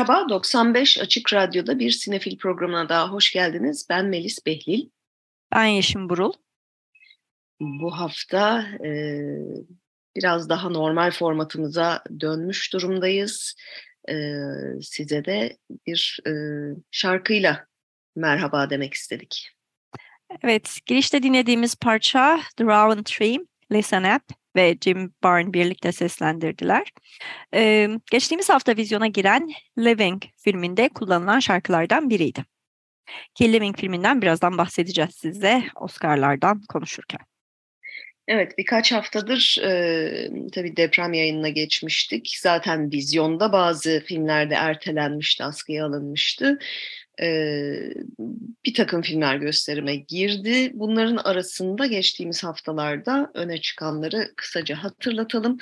Merhaba, 95 Açık Radyo'da bir sinefil programına daha hoş geldiniz. Ben Melis Behlil. Ben Yeşim Burul. Bu hafta e, biraz daha normal formatımıza dönmüş durumdayız. E, size de bir e, şarkıyla merhaba demek istedik. Evet, girişte dinlediğimiz parça The Rowan Tree, Listen Up ve Jim Barn birlikte seslendirdiler. Ee, geçtiğimiz hafta vizyona giren Living filminde kullanılan şarkılardan biriydi. Ki Living filminden birazdan bahsedeceğiz size Oscar'lardan konuşurken. Evet birkaç haftadır e, tabii deprem yayınına geçmiştik. Zaten vizyonda bazı filmlerde ertelenmişti, askıya alınmıştı bir takım filmler gösterime girdi. Bunların arasında geçtiğimiz haftalarda öne çıkanları kısaca hatırlatalım.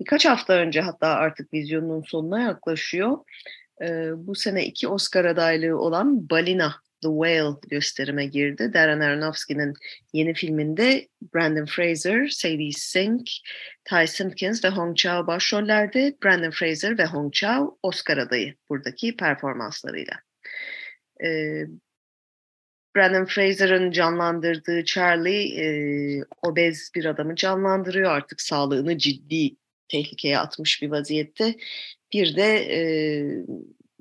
Birkaç hafta önce hatta artık vizyonun sonuna yaklaşıyor. Bu sene iki Oscar adaylığı olan Balina The Whale gösterime girdi. Darren Aronofsky'nin yeni filminde Brandon Fraser, Sadie Sink, Ty Simpkins ve Hong Chau başrollerde. Brandon Fraser ve Hong Chau Oscar adayı buradaki performanslarıyla e, Brandon Fraser'ın canlandırdığı Charlie e, obez bir adamı canlandırıyor. Artık sağlığını ciddi tehlikeye atmış bir vaziyette. Bir de e,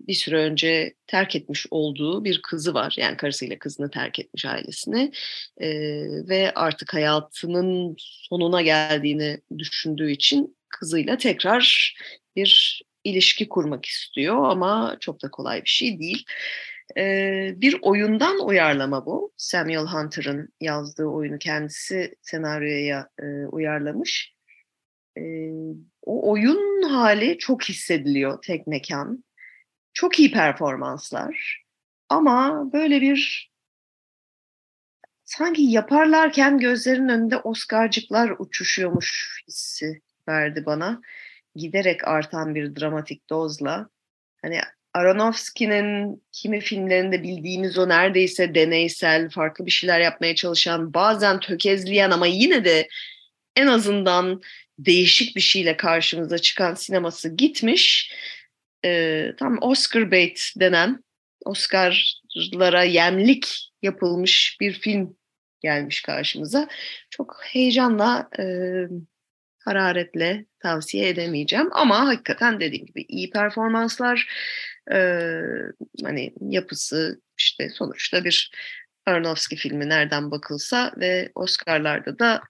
bir süre önce terk etmiş olduğu bir kızı var. Yani karısıyla kızını terk etmiş ailesine. E, ve artık hayatının sonuna geldiğini düşündüğü için kızıyla tekrar bir ilişki kurmak istiyor ama çok da kolay bir şey değil. Bir oyundan uyarlama bu. Samuel Hunter'ın yazdığı oyunu kendisi senaryoya uyarlamış. O oyun hali çok hissediliyor tek mekan. Çok iyi performanslar. Ama böyle bir sanki yaparlarken gözlerin önünde Oscar'cıklar uçuşuyormuş hissi verdi bana. Giderek artan bir dramatik dozla. Hani Aronofsky'nin kimi filmlerinde bildiğimiz o neredeyse deneysel, farklı bir şeyler yapmaya çalışan, bazen tökezleyen ama yine de en azından değişik bir şeyle karşımıza çıkan sineması gitmiş. Ee, tam Oscar bait denen Oscar'lara yemlik yapılmış bir film gelmiş karşımıza. Çok heyecanla e, hararetle tavsiye edemeyeceğim. Ama hakikaten dediğim gibi iyi performanslar, e, hani yapısı işte sonuçta bir Aronofsky filmi nereden bakılsa ve Oscar'larda da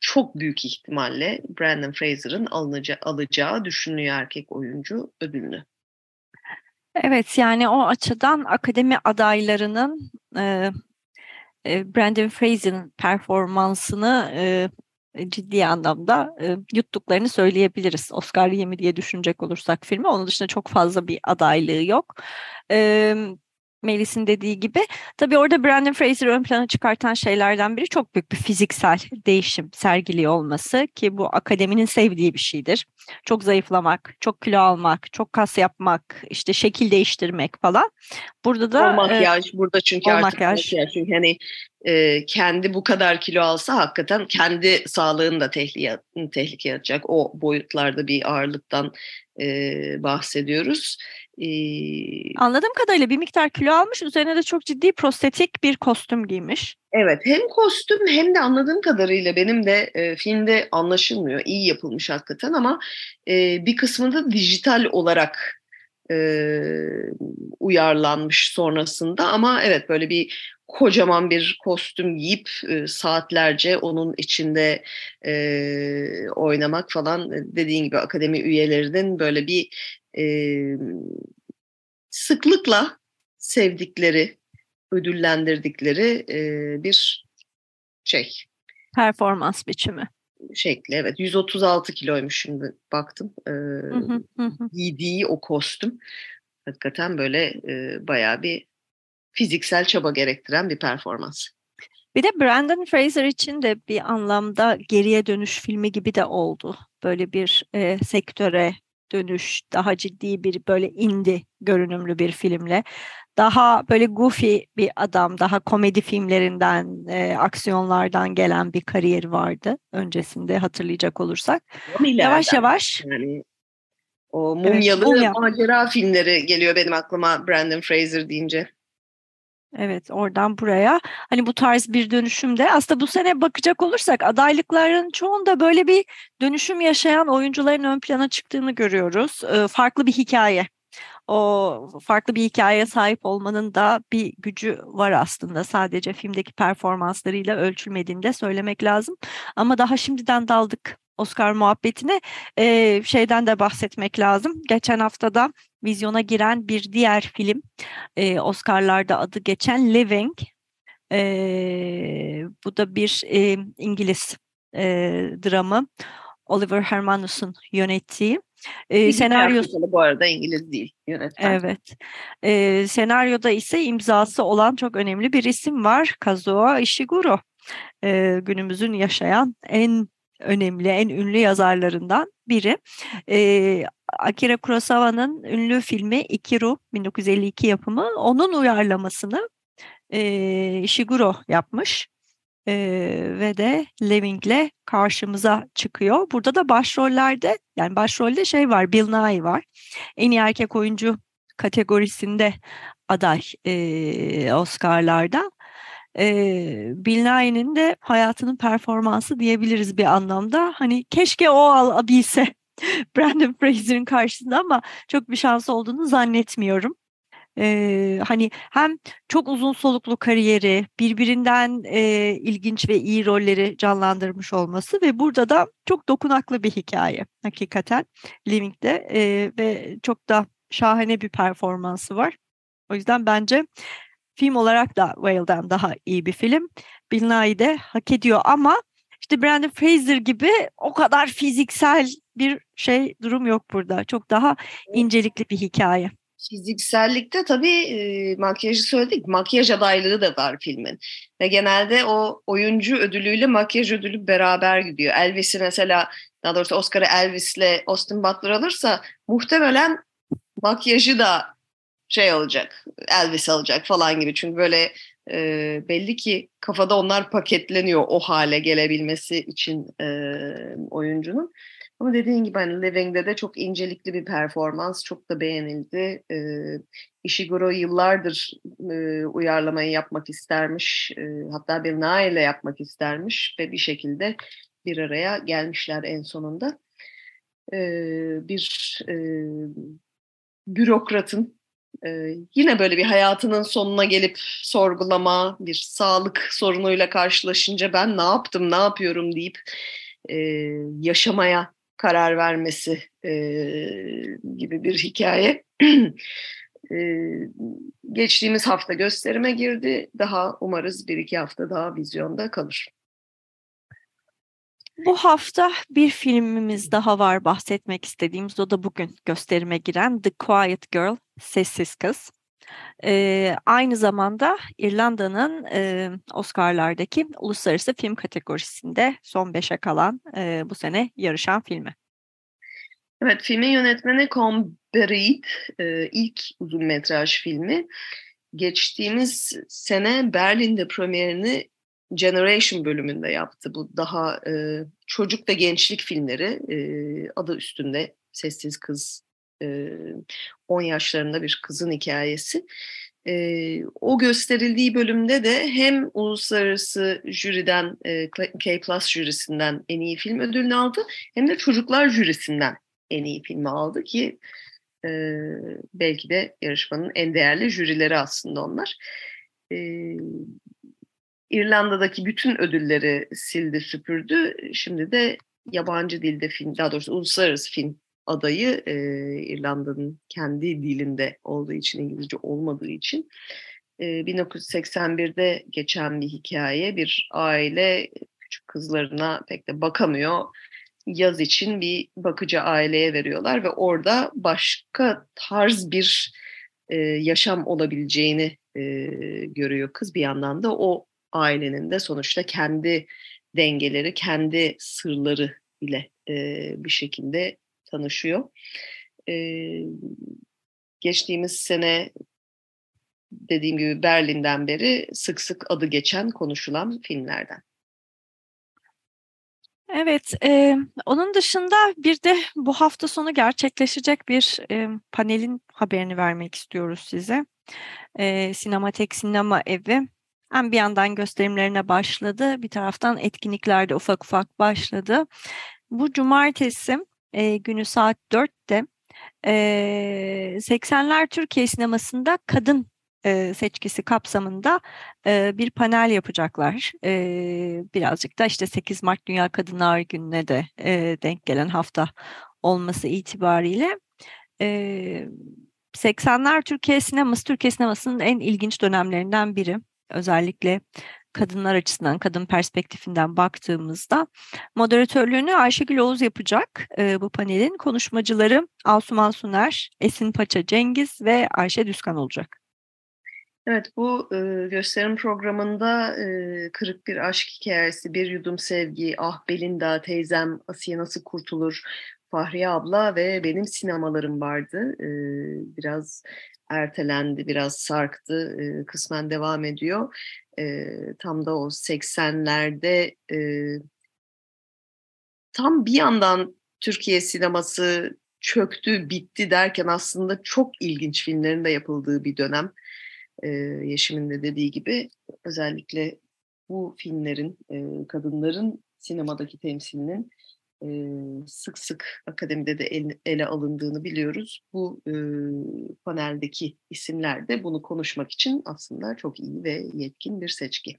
çok büyük ihtimalle Brandon Fraser'ın alınacağı, alacağı düşünülüyor erkek oyuncu ödülünü. Evet yani o açıdan akademi adaylarının e, Brandon Fraser'ın performansını e, ciddi anlamda e, yuttuklarını söyleyebiliriz. Oscar yemi diye düşünecek olursak filmi. Onun dışında çok fazla bir adaylığı yok. E, Melis'in dediği gibi. Tabii orada Brandon Fraser ön plana çıkartan şeylerden biri çok büyük bir fiziksel değişim sergiliyor olması ki bu akademinin sevdiği bir şeydir. Çok zayıflamak, çok kilo almak, çok kas yapmak, işte şekil değiştirmek falan. Burada da o makyaj e, burada çünkü artık makyaj. makyaj çünkü hani e, kendi bu kadar kilo alsa hakikaten kendi sağlığını da tehlikeye, tehlikeye atacak. O boyutlarda bir ağırlıktan e, bahsediyoruz. E, Anladığım kadarıyla bir miktar kilo almış, üzerine de çok ciddi prostetik bir kostüm giymiş. Evet, hem kostüm hem de anladığım kadarıyla benim de e, filmde anlaşılmıyor. İyi yapılmış hakikaten ama e, bir kısmında dijital olarak e, uyarlanmış sonrasında ama evet böyle bir kocaman bir kostüm giyip e, saatlerce onun içinde e, oynamak falan dediğin gibi akademi üyelerinin böyle bir e, sıklıkla sevdikleri, ödüllendirdikleri e, bir şey. Performans biçimi. şekli evet 136 kiloymuş şimdi baktım. Ee, giydiği o kostüm hakikaten böyle e, bayağı bir fiziksel çaba gerektiren bir performans. Bir de Brandon Fraser için de bir anlamda geriye dönüş filmi gibi de oldu. Böyle bir e, sektöre dönüş, daha ciddi bir böyle indie görünümlü bir filmle. Daha böyle goofy bir adam, daha komedi filmlerinden, e, aksiyonlardan gelen bir kariyeri vardı öncesinde hatırlayacak olursak. Yavaş yavaş. Yani o mumyalı evet, mumya. macera filmleri geliyor benim aklıma Brandon Fraser deyince. Evet oradan buraya hani bu tarz bir dönüşümde aslında bu sene bakacak olursak adaylıkların çoğunda böyle bir dönüşüm yaşayan oyuncuların ön plana çıktığını görüyoruz. Ee, farklı bir hikaye. O farklı bir hikayeye sahip olmanın da bir gücü var aslında. Sadece filmdeki performanslarıyla ölçülmediğini de söylemek lazım. Ama daha şimdiden daldık Oscar muhabbetine e, şeyden de bahsetmek lazım. Geçen haftada vizyona giren bir diğer film e, Oscar'larda adı geçen Living. E, bu da bir e, İngiliz e, dramı. Oliver Hermanus'un yönettiği. E, senaryosu bu arada İngiliz değil yönetmen. Evet. E, senaryoda ise imzası olan çok önemli bir isim var. Kazuo Ishiguro. E, günümüzün yaşayan en önemli, en ünlü yazarlarından biri. E, Akira Kurosawa'nın ünlü filmi Ikiru 1952 yapımı onun uyarlamasını e, Shiguro yapmış. E, ve de Lemming'le karşımıza çıkıyor. Burada da başrollerde yani başrolde şey var Bill Nighy var. En iyi erkek oyuncu kategorisinde aday e, Oscar'larda e, Bill de hayatının performansı diyebiliriz bir anlamda. Hani keşke o alabilse Brandon Fraser'ın karşısında ama çok bir şans olduğunu zannetmiyorum. Ee, hani hem çok uzun soluklu kariyeri, birbirinden e, ilginç ve iyi rolleri canlandırmış olması ve burada da çok dokunaklı bir hikaye hakikaten Living'de e, ve çok da şahane bir performansı var. O yüzden bence Film olarak da Whale'den daha iyi bir film. Bill Nighy de hak ediyor ama işte Brandon Fraser gibi o kadar fiziksel bir şey durum yok burada. Çok daha incelikli bir hikaye. Fiziksellikte tabii e, makyajı söyledik. Makyaj adaylığı da var filmin. Ve genelde o oyuncu ödülüyle makyaj ödülü beraber gidiyor. Elvis'i mesela daha doğrusu Oscar'ı Elvis'le Austin Butler alırsa muhtemelen makyajı da şey olacak, Elvis alacak falan gibi. Çünkü böyle e, belli ki kafada onlar paketleniyor o hale gelebilmesi için e, oyuncunun. Ama dediğin gibi hani Living'de de çok incelikli bir performans, çok da beğenildi. E, Ishiguro yıllardır e, uyarlamayı yapmak istermiş, e, hatta bir ile yapmak istermiş ve bir şekilde bir araya gelmişler en sonunda. E, bir e, bürokratın ee, yine böyle bir hayatının sonuna gelip sorgulama, bir sağlık sorunuyla karşılaşınca ben ne yaptım, ne yapıyorum deyip e, yaşamaya karar vermesi e, gibi bir hikaye. e, geçtiğimiz hafta gösterime girdi. Daha umarız bir iki hafta daha vizyonda kalır. Bu hafta bir filmimiz daha var bahsetmek istediğimiz. O da bugün gösterime giren The Quiet Girl, Sessiz Kız. Ee, aynı zamanda İrlanda'nın e, Oscar'lardaki uluslararası film kategorisinde son beşe kalan e, bu sene yarışan filmi. Evet, filmin yönetmeni Con Bereid, e, ilk uzun metraj filmi. Geçtiğimiz sene Berlin'de premierini Generation bölümünde yaptı. Bu daha e, çocuk ve gençlik filmleri e, adı üstünde Sessiz Kız e, 10 yaşlarında bir kızın hikayesi. E, o gösterildiği bölümde de hem uluslararası jüriden e, K Plus jürisinden en iyi film ödülünü aldı hem de çocuklar jürisinden en iyi filmi aldı ki e, belki de yarışmanın en değerli jürileri aslında onlar. E, İrlanda'daki bütün ödülleri sildi süpürdü. Şimdi de yabancı dilde film, daha doğrusu uluslararası film adayı e, İrlanda'nın kendi dilinde olduğu için, İngilizce olmadığı için e, 1981'de geçen bir hikaye. Bir aile küçük kızlarına pek de bakamıyor. Yaz için bir bakıcı aileye veriyorlar ve orada başka tarz bir e, yaşam olabileceğini e, görüyor kız bir yandan da o ailenin de sonuçta kendi dengeleri, kendi sırları ile e, bir şekilde tanışıyor. E, geçtiğimiz sene dediğim gibi Berlin'den beri sık sık adı geçen, konuşulan filmlerden. Evet, e, onun dışında bir de bu hafta sonu gerçekleşecek bir e, panelin haberini vermek istiyoruz size. E, Sinematek Sinema Evi hem bir yandan gösterimlerine başladı, bir taraftan etkinliklerde ufak ufak başladı. Bu cumartesi e, günü saat 4'te e, 80'ler Türkiye sinemasında kadın e, seçkisi kapsamında e, bir panel yapacaklar. E, birazcık da işte 8 Mart Dünya Kadınlar Günü'ne de e, denk gelen hafta olması itibariyle. E, 80'ler Türkiye sineması, Türkiye sinemasının en ilginç dönemlerinden biri. Özellikle kadınlar açısından, kadın perspektifinden baktığımızda moderatörlüğünü Ayşegül Oğuz yapacak e, bu panelin. Konuşmacıları Asuman Suner, Esin Paça Cengiz ve Ayşe Düskan olacak. Evet bu e, gösterim programında e, Kırık Bir Aşk Hikayesi, Bir Yudum Sevgi, Ah Belinda, Teyzem, Asiye Nasıl Kurtulur, Fahriye Abla ve benim sinemalarım vardı. E, biraz ertelendi, biraz sarktı, e, kısmen devam ediyor. E, tam da o 80'lerde e, tam bir yandan Türkiye sineması çöktü, bitti derken aslında çok ilginç filmlerin de yapıldığı bir dönem. E, Yeşim'in de dediği gibi özellikle bu filmlerin, e, kadınların sinemadaki temsilinin sık sık akademide de el, ele alındığını biliyoruz. Bu paneldeki isimler de bunu konuşmak için aslında çok iyi ve yetkin bir seçki.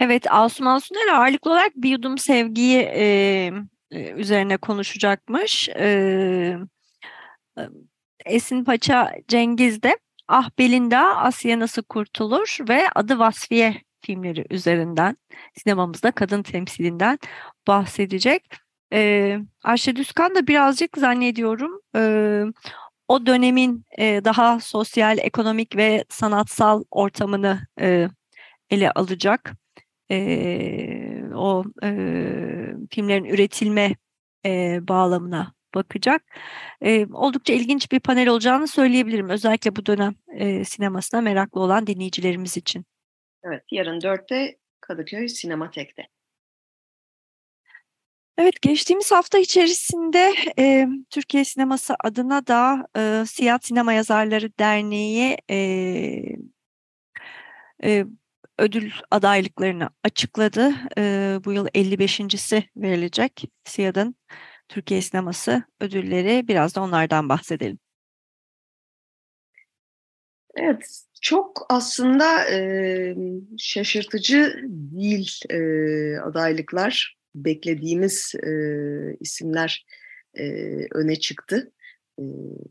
Evet, Asuman Suner ağırlıklı olarak bir yudum sevgiyi e, üzerine konuşacakmış. E, Esin Paça Cengiz de Ah Belinda, Asya Nasıl Kurtulur ve Adı Vasfiye filmleri üzerinden sinemamızda kadın temsilinden bahsedecek. Ee, Ayşe Düzkan da birazcık zannediyorum e, o dönemin e, daha sosyal, ekonomik ve sanatsal ortamını e, ele alacak. E, o e, filmlerin üretilme e, bağlamına bakacak. E, oldukça ilginç bir panel olacağını söyleyebilirim. Özellikle bu dönem e, sinemasına meraklı olan dinleyicilerimiz için. Evet, yarın dörtte Kadıköy Sinematek'te. Evet, geçtiğimiz hafta içerisinde e, Türkiye Sineması adına da e, Siyah Sinema Yazarları Derneği e, e, ödül adaylıklarını açıkladı. E, bu yıl 55.si verilecek SİAD'ın Türkiye Sineması ödülleri. Biraz da onlardan bahsedelim. Evet, çok aslında e, şaşırtıcı değil e, adaylıklar. Beklediğimiz e, isimler e, öne çıktı. E,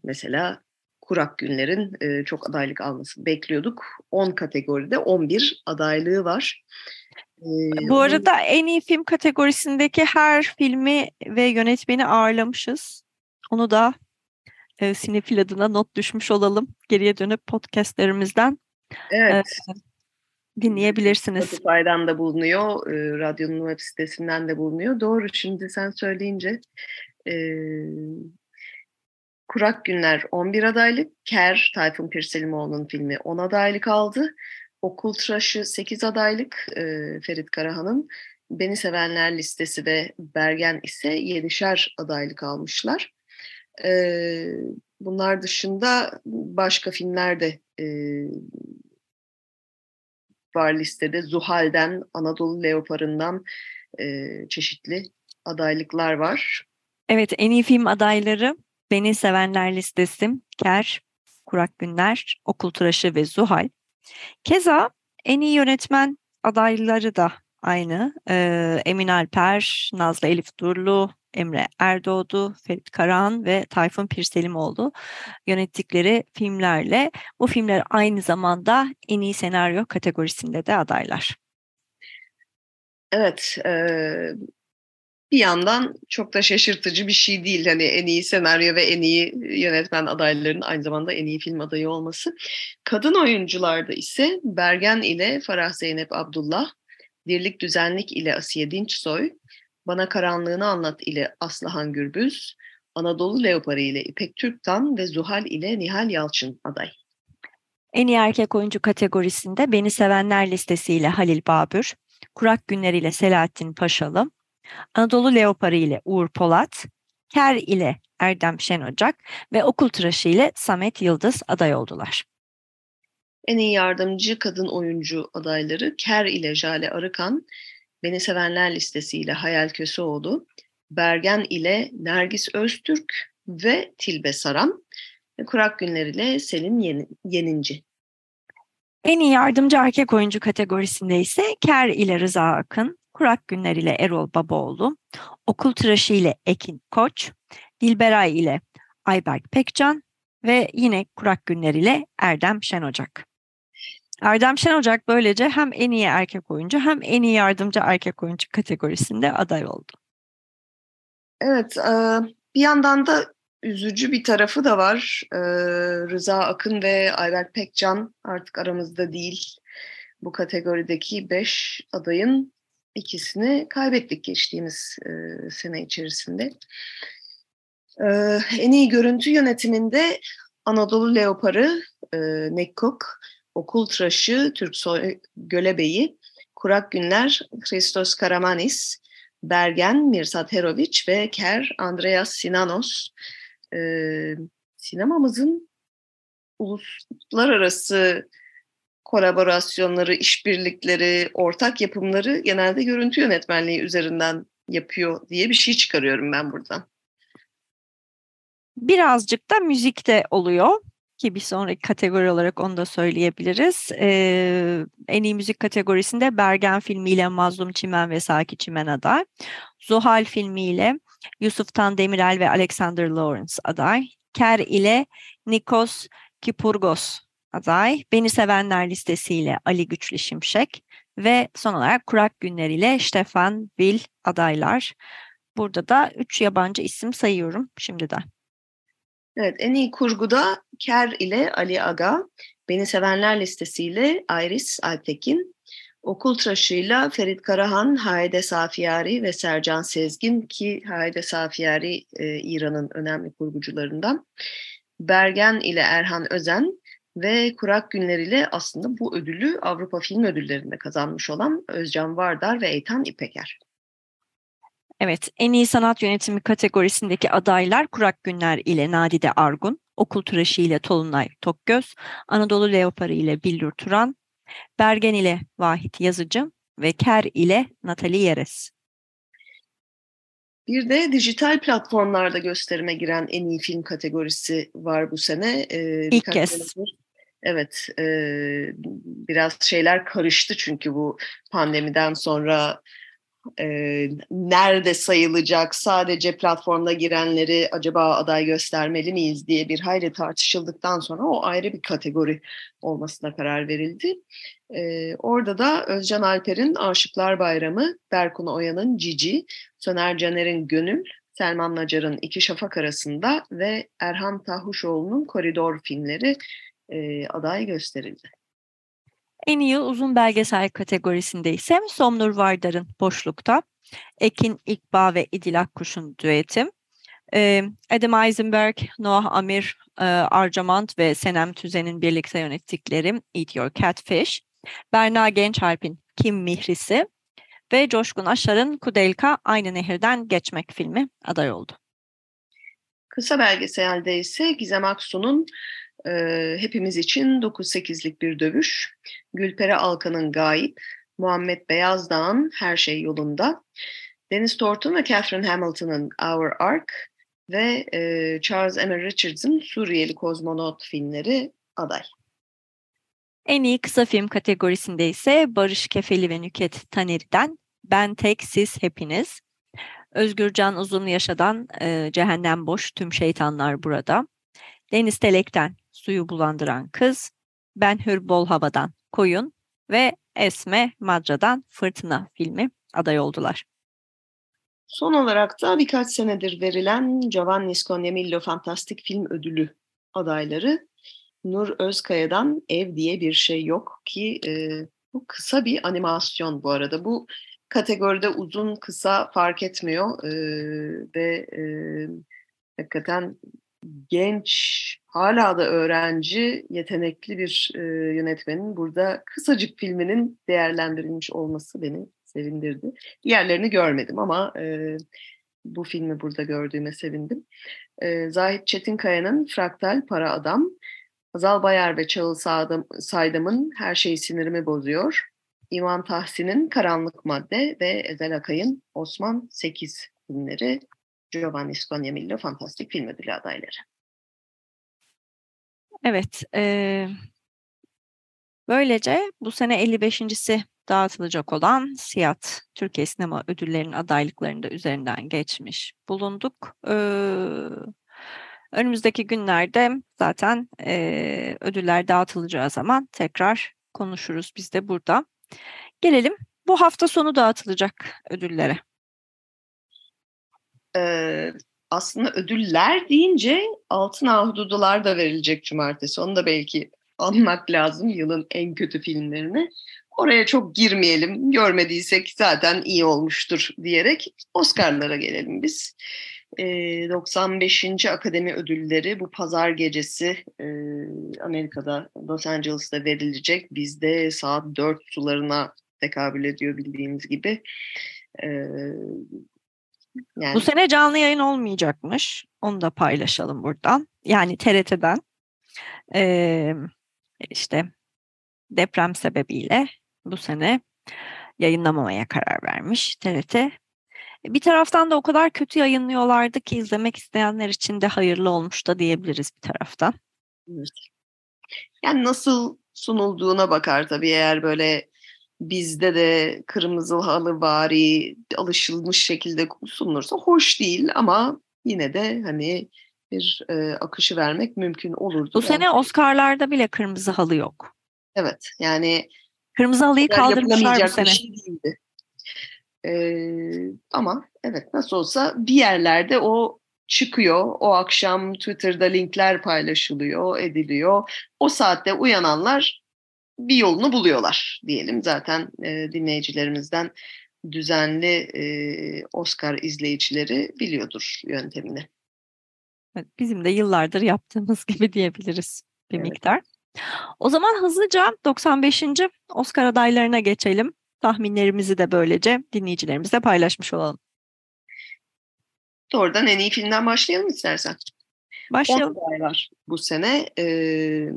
mesela Kurak Günler'in e, çok adaylık alması bekliyorduk. 10 kategoride 11 adaylığı var. Bu arada en iyi film kategorisindeki her filmi ve yönetmeni ağırlamışız. Onu da e, Sinefil adına not düşmüş olalım. Geriye dönüp podcastlerimizden evet. e, dinleyebilirsiniz. Spotify'dan da bulunuyor, e, radyonun web sitesinden de bulunuyor. Doğru, şimdi sen söyleyince e, Kurak Günler 11 adaylık, Ker, Tayfun Pirselimoğlu'nun filmi 10 adaylık aldı. Okul Tıraşı 8 adaylık e, Ferit Karahan'ın. Beni Sevenler listesi ve Bergen ise 7'şer adaylık almışlar. E, bunlar dışında başka filmler de e, var listede. Zuhal'den, Anadolu Leopar'ından e, çeşitli adaylıklar var. Evet, en iyi film adayları Beni Sevenler listesi, Ker, Kurak Günler, Okul Tıraşı ve Zuhal. Keza en iyi yönetmen adayları da aynı. Ee, Emin Alper, Nazlı Elif Durlu, Emre Erdoğdu, Ferit Karahan ve Tayfun Pirselimoğlu yönettikleri filmlerle bu filmler aynı zamanda en iyi senaryo kategorisinde de adaylar. Evet, e, bir yandan çok da şaşırtıcı bir şey değil. Hani en iyi senaryo ve en iyi yönetmen adaylarının aynı zamanda en iyi film adayı olması. Kadın oyuncularda ise Bergen ile Farah Zeynep Abdullah, Dirlik Düzenlik ile Asiye Dinçsoy, Bana Karanlığını Anlat ile Aslıhan Gürbüz, Anadolu Leoparı ile İpek Türktan ve Zuhal ile Nihal Yalçın aday. En iyi erkek oyuncu kategorisinde Beni Sevenler listesiyle Halil Babür, Kurak Günler ile Selahattin Paşalı, Anadolu Leoparı ile Uğur Polat, Ker ile Erdem Şenocak ve Okul Tıraşı ile Samet Yıldız aday oldular. En iyi yardımcı kadın oyuncu adayları Ker ile Jale Arıkan, Beni Sevenler listesiyle Hayal Köseoğlu, Bergen ile Nergis Öztürk ve Tilbe Saran ve Kurak Günler ile Selin Yeninci. En iyi yardımcı erkek oyuncu kategorisinde ise Ker ile Rıza Akın, Kurak Günler ile Erol Babaoğlu, Okul Tıraşı ile Ekin Koç, Dilberay ile Ayberk Pekcan ve yine Kurak Günler ile Erdem Şenocak. Erdem Şenocak böylece hem en iyi erkek oyuncu hem en iyi yardımcı erkek oyuncu kategorisinde aday oldu. Evet, bir yandan da üzücü bir tarafı da var. Rıza Akın ve Ayberk Pekcan artık aramızda değil. Bu kategorideki beş adayın ikisini kaybettik geçtiğimiz sene içerisinde. En iyi görüntü yönetiminde Anadolu Leoparı, Nekkok, Okul Tıraşı, Türksoy Gölebeyi, Kurak Günler, Christos Karamanis, Bergen, Mirsat Herovic ve Ker Andreas Sinanos. Ee, sinemamızın uluslararası kolaborasyonları, işbirlikleri, ortak yapımları genelde görüntü yönetmenliği üzerinden yapıyor diye bir şey çıkarıyorum ben buradan. Birazcık da müzikte oluyor ki bir sonraki kategori olarak onu da söyleyebiliriz. Ee, en iyi müzik kategorisinde Bergen filmiyle Mazlum Çimen ve Saki Çimen aday. Zuhal filmiyle Yusuf Tan Demirel ve Alexander Lawrence aday. Ker ile Nikos Kipurgos aday. Beni Sevenler listesiyle Ali Güçlü Şimşek ve son olarak Kurak Günler ile Stefan Will adaylar. Burada da üç yabancı isim sayıyorum şimdiden. Evet, en iyi kurguda Ker ile Ali Aga, Beni Sevenler listesiyle Iris Altekin, Okul Tıraşı'yla Ferit Karahan, Hayde Safiyari ve Sercan Sezgin ki Hayde Safiyari e, İran'ın önemli kurgucularından. Bergen ile Erhan Özen ve Kurak Günler ile aslında bu ödülü Avrupa Film Ödülleri'nde kazanmış olan Özcan Vardar ve Eytan İpeker. Evet, en iyi sanat yönetimi kategorisindeki adaylar Kurak Günler ile Nadide Argun, Okul Tıraşı ile Tolunay Tokgöz, Anadolu Leoparı ile Billur Turan, Bergen ile Vahit Yazıcı ve Ker ile Natalie Yeres. Bir de dijital platformlarda gösterime giren en iyi film kategorisi var bu sene. Ee, İlk kez. Senedir, evet, e, biraz şeyler karıştı çünkü bu pandemiden sonra e, nerede sayılacak, sadece platformda girenleri acaba aday göstermeli miyiz diye bir hayli tartışıldıktan sonra o ayrı bir kategori olmasına karar verildi. E, orada da Özcan Alper'in Aşıklar Bayramı, Berkun Oya'nın Cici, Söner Caner'in Gönül, Selman Nacar'ın İki Şafak Arasında ve Erhan Tahuşoğlu'nun Koridor filmleri e, aday gösterildi. En iyi uzun belgesel kategorisinde ise Somnur Vardar'ın Boşluk'ta, Ekin İkba ve İdil Akkuş'un düeti, Adam Eisenberg, Noah Amir, Arcamant ve Senem Tüzen'in birlikte yönettikleri Eat Your Catfish, Berna Gençalp'in Kim Mihrisi ve Coşkun Aşar'ın Kudelka Aynı Nehirden Geçmek filmi aday oldu. Kısa belgeselde ise Gizem Aksu'nun e, hepimiz için 9-8'lik bir dövüş. Gülpere Alkan'ın Gayip, Muhammed Beyazdağ'ın Her Şey Yolunda, Dennis Thornton ve Catherine Hamilton'ın Our Ark ve e, Charles Emmer Richards'ın Suriyeli Kozmonot filmleri aday. En iyi kısa film kategorisinde ise Barış Kefeli ve Nüket Taneri'den Ben Tek Siz Hepiniz, Özgürcan Uzun Yaşadan e, Cehennem Boş Tüm Şeytanlar Burada, Deniz Telek'ten Suyu Bulandıran Kız, Ben Hür Bol Havadan Koyun ve Esme Madra'dan Fırtına filmi aday oldular. Son olarak da birkaç senedir verilen Giovanni Scognamillo Fantastik Film Ödülü adayları Nur Özkaya'dan Ev diye bir şey yok ki e, bu kısa bir animasyon bu arada. Bu kategoride uzun kısa fark etmiyor e, ve e, hakikaten genç hala da öğrenci yetenekli bir e, yönetmenin burada kısacık filminin değerlendirilmiş olması beni sevindirdi. Diğerlerini görmedim ama e, bu filmi burada gördüğüme sevindim. E, Zahit Çetinkaya'nın Fraktal Para Adam, Azal Bayar ve Çağıl Saydam'ın Her Şey Sinirimi Bozuyor, İvan Tahsin'in Karanlık Madde ve Ezel Akay'ın Osman 8 filmleri Giovanni Scognamillo Fantastik Film Ödülü adayları. Evet, e, böylece bu sene 55.si dağıtılacak olan Siyat Türkiye Sinema Ödülleri'nin adaylıklarını da üzerinden geçmiş bulunduk. Ee, önümüzdeki günlerde zaten e, ödüller dağıtılacağı zaman tekrar konuşuruz biz de burada. Gelelim bu hafta sonu dağıtılacak ödüllere. Ee, aslında ödüller deyince Altın Ahududular da verilecek cumartesi. Onu da belki anmak lazım yılın en kötü filmlerini. Oraya çok girmeyelim. Görmediysek zaten iyi olmuştur diyerek Oscar'lara gelelim biz. 95. Akademi Ödülleri bu pazar gecesi Amerika'da Los Angeles'ta verilecek. Bizde saat 4 sularına tekabül ediyor bildiğiniz gibi. Yani... Bu sene canlı yayın olmayacakmış. Onu da paylaşalım buradan. Yani TRT'den. Ee, işte deprem sebebiyle bu sene yayınlamamaya karar vermiş TRT. Bir taraftan da o kadar kötü yayınlıyorlardı ki izlemek isteyenler için de hayırlı olmuş da diyebiliriz bir taraftan. Yani nasıl sunulduğuna bakar tabii eğer böyle bizde de kırmızı halı bari alışılmış şekilde sunulursa hoş değil ama yine de hani bir e, akışı vermek mümkün olurdu. Bu sene Oscar'larda bile kırmızı halı yok. Evet yani Kırmızı halıyı kaldırmışlar bu sene. Şey değildi. Ee, ama evet nasıl olsa bir yerlerde o çıkıyor. O akşam Twitter'da linkler paylaşılıyor, ediliyor. O saatte uyananlar bir yolunu buluyorlar diyelim. Zaten e, dinleyicilerimizden düzenli e, Oscar izleyicileri biliyordur yöntemini. bizim de yıllardır yaptığımız gibi diyebiliriz bir evet. miktar. O zaman hızlıca 95. Oscar adaylarına geçelim. Tahminlerimizi de böylece dinleyicilerimizle paylaşmış olalım. Doğrudan en iyi filmden başlayalım istersen. Başlayalım. 10 aday var bu sene. Ee,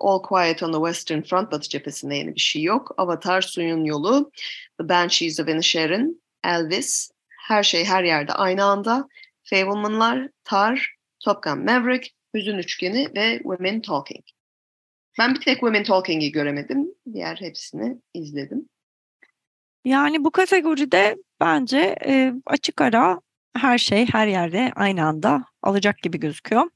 All Quiet on the Western Front Batı cephesinde yeni bir şey yok. Avatar, Suyun Yolu, The Banshees of Inisherin, Elvis, Her Şey Her Yerde Aynı Anda, Fablemanlar, Tar, Top Gun Maverick, Hüzün Üçgeni ve Women Talking. Ben bir tek Women Talking'i göremedim. Diğer hepsini izledim. Yani bu kategoride bence e, açık ara her şey her yerde aynı anda alacak gibi gözüküyor.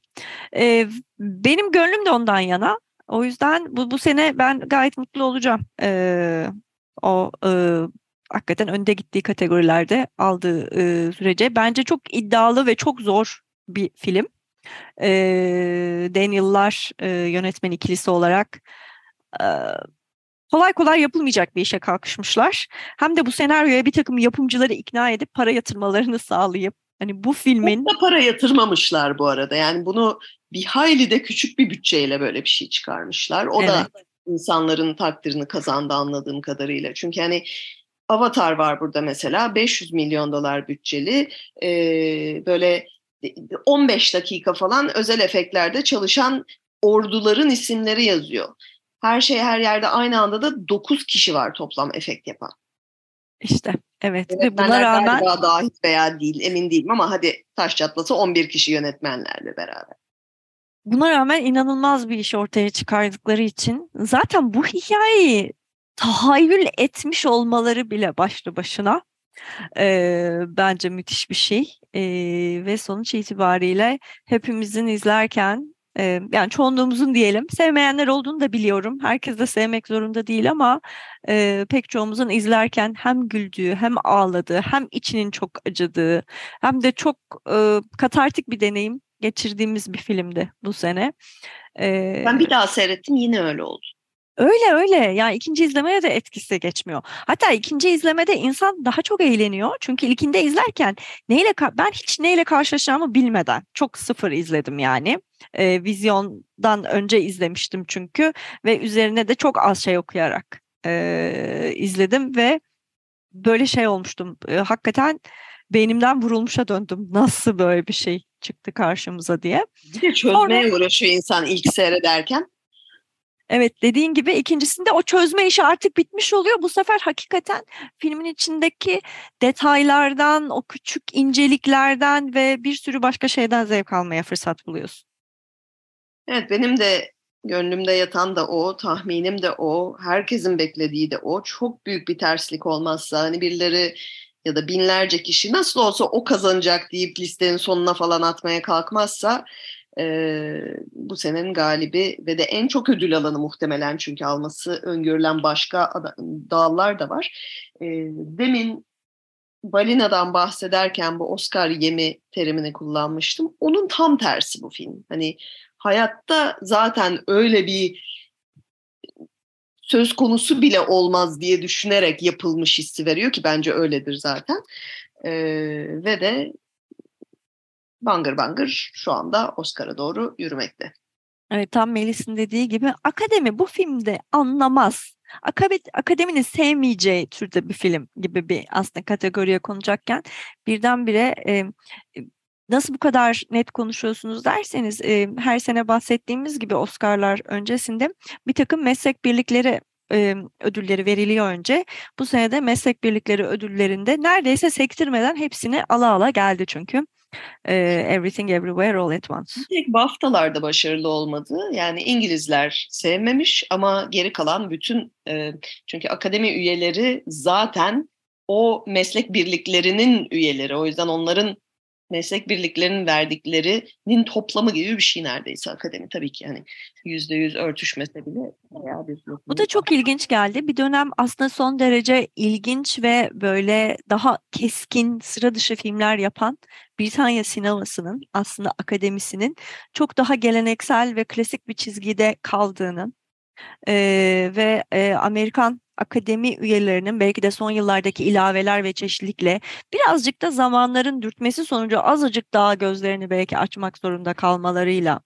E, benim gönlüm de ondan yana. O yüzden bu, bu sene ben gayet mutlu olacağım. E, o e, hakikaten önde gittiği kategorilerde aldığı e, sürece. Bence çok iddialı ve çok zor bir film e, Daniel'lar e, yönetmen ikilisi olarak e, kolay kolay yapılmayacak bir işe kalkışmışlar. Hem de bu senaryoya bir takım yapımcıları ikna edip para yatırmalarını sağlayıp hani bu filmin... Çok da para yatırmamışlar bu arada. Yani bunu bir hayli de küçük bir bütçeyle böyle bir şey çıkarmışlar. O evet. da insanların takdirini kazandı anladığım kadarıyla. Çünkü hani Avatar var burada mesela 500 milyon dolar bütçeli e, böyle 15 dakika falan özel efektlerde çalışan orduların isimleri yazıyor. Her şey her yerde aynı anda da 9 kişi var toplam efekt yapan. İşte evet ve buna rağmen daha dahil veya değil emin değilim ama hadi taş çatlası 11 kişi yönetmenlerle beraber. Buna rağmen inanılmaz bir iş ortaya çıkardıkları için zaten bu hikayeyi tahayyül etmiş olmaları bile başlı başına e, bence müthiş bir şey e, ve sonuç itibariyle hepimizin izlerken yani çoğunluğumuzun diyelim sevmeyenler olduğunu da biliyorum. Herkes de sevmek zorunda değil ama e, pek çoğumuzun izlerken hem güldüğü hem ağladığı hem içinin çok acıdığı hem de çok e, katartik bir deneyim geçirdiğimiz bir filmdi bu sene. E, ben bir daha seyrettim yine öyle oldu. Öyle öyle. Yani ikinci izlemeye de etkisi geçmiyor. Hatta ikinci izlemede insan daha çok eğleniyor. Çünkü ilkinde izlerken neyle ben hiç neyle karşılaşacağımı bilmeden çok sıfır izledim yani. E, vizyondan önce izlemiştim çünkü ve üzerine de çok az şey okuyarak e, izledim ve böyle şey olmuştum. E, hakikaten beynimden vurulmuşa döndüm. Nasıl böyle bir şey çıktı karşımıza diye. Bir de çözmeye Sonra, uğraşıyor insan ilk seyrederken. Evet dediğin gibi ikincisinde o çözme işi artık bitmiş oluyor. Bu sefer hakikaten filmin içindeki detaylardan, o küçük inceliklerden ve bir sürü başka şeyden zevk almaya fırsat buluyorsun. Evet benim de gönlümde yatan da o, tahminim de o, herkesin beklediği de o. Çok büyük bir terslik olmazsa hani birileri ya da binlerce kişi nasıl olsa o kazanacak deyip listenin sonuna falan atmaya kalkmazsa e, bu senenin galibi ve de en çok ödül alanı muhtemelen çünkü alması öngörülen başka dağlar da var. E, demin Balina'dan bahsederken bu Oscar yemi terimini kullanmıştım. Onun tam tersi bu film. Hani hayatta zaten öyle bir söz konusu bile olmaz diye düşünerek yapılmış hissi veriyor ki bence öyledir zaten. Ee, ve de bangır bangır şu anda Oscar'a doğru yürümekte. Evet tam Melis'in dediği gibi akademi bu filmde anlamaz. Akademi, akademinin sevmeyeceği türde bir film gibi bir aslında kategoriye konacakken birdenbire e, nasıl bu kadar net konuşuyorsunuz derseniz e, her sene bahsettiğimiz gibi Oscar'lar öncesinde bir takım meslek birlikleri e, ödülleri veriliyor önce. Bu sene de meslek birlikleri ödüllerinde neredeyse sektirmeden hepsini ala ala geldi çünkü. Everything Everywhere All at Once. Tek BAFTA'larda başarılı olmadı. Yani İngilizler sevmemiş ama geri kalan bütün çünkü akademi üyeleri zaten o meslek birliklerinin üyeleri. O yüzden onların meslek birliklerinin verdiklerinin toplamı gibi bir şey neredeyse akademi. Tabii ki yani yüzde yüz örtüşmese bile bayağı bir... Bu da çok ilginç geldi. Bir dönem aslında son derece ilginç ve böyle daha keskin, sıra dışı filmler yapan Britanya sinemasının aslında akademisinin çok daha geleneksel ve klasik bir çizgide kaldığını e, ve e, Amerikan akademi üyelerinin belki de son yıllardaki ilaveler ve çeşitlilikle birazcık da zamanların dürtmesi sonucu azıcık daha gözlerini belki açmak zorunda kalmalarıyla.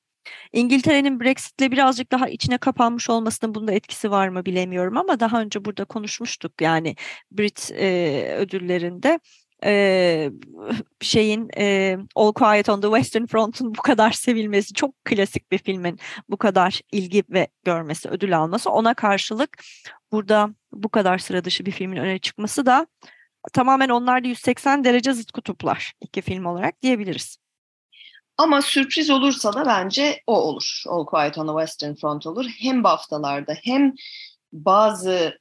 İngiltere'nin Brexit'le birazcık daha içine kapanmış olmasının bunda etkisi var mı bilemiyorum ama daha önce burada konuşmuştuk yani Brit e, ödüllerinde e, şeyin e, All Quiet on the Western Front'un bu kadar sevilmesi çok klasik bir filmin bu kadar ilgi ve görmesi ödül alması ona karşılık burada bu kadar sıra dışı bir filmin öne çıkması da tamamen onlarda 180 derece zıt kutuplar iki film olarak diyebiliriz. Ama sürpriz olursa da bence o olur. All Quiet on the Western Front olur. Hem BAFTA'larda hem bazı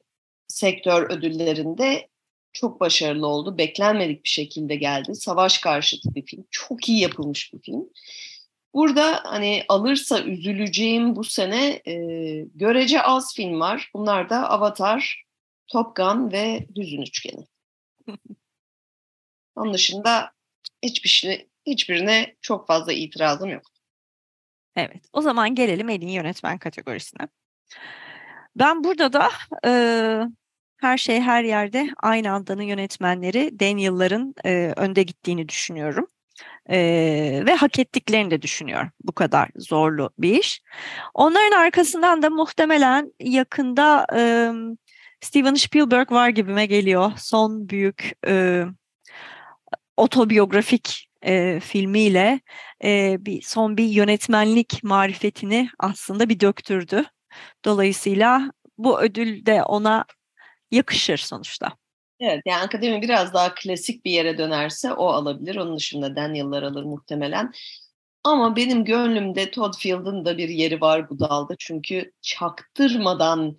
sektör ödüllerinde çok başarılı oldu. Beklenmedik bir şekilde geldi. Savaş karşıtı bir film. Çok iyi yapılmış bir film. Burada hani alırsa üzüleceğim bu sene e, görece az film var. Bunlar da Avatar, Top Gun ve Düzün Üçgeni. Onun dışında hiçbir şey, hiçbirine çok fazla itirazım yok. Evet, o zaman gelelim en iyi yönetmen kategorisine. Ben burada da e, her şey her yerde aynı andanın yönetmenleri Daniel'ların e, önde gittiğini düşünüyorum. E, ve hak ettiklerini de düşünüyorum. Bu kadar zorlu bir iş. Onların arkasından da muhtemelen yakında e, Steven Spielberg var gibime geliyor. Son büyük e, otobiyografik e, filmiyle e, bir son bir yönetmenlik marifetini aslında bir döktürdü. Dolayısıyla bu ödül de ona yakışır sonuçta. Evet yani akademi biraz daha klasik bir yere dönerse o alabilir. Onun dışında Daniel'lar alır muhtemelen. Ama benim gönlümde Todd Field'ın da bir yeri var bu dalda. Çünkü çaktırmadan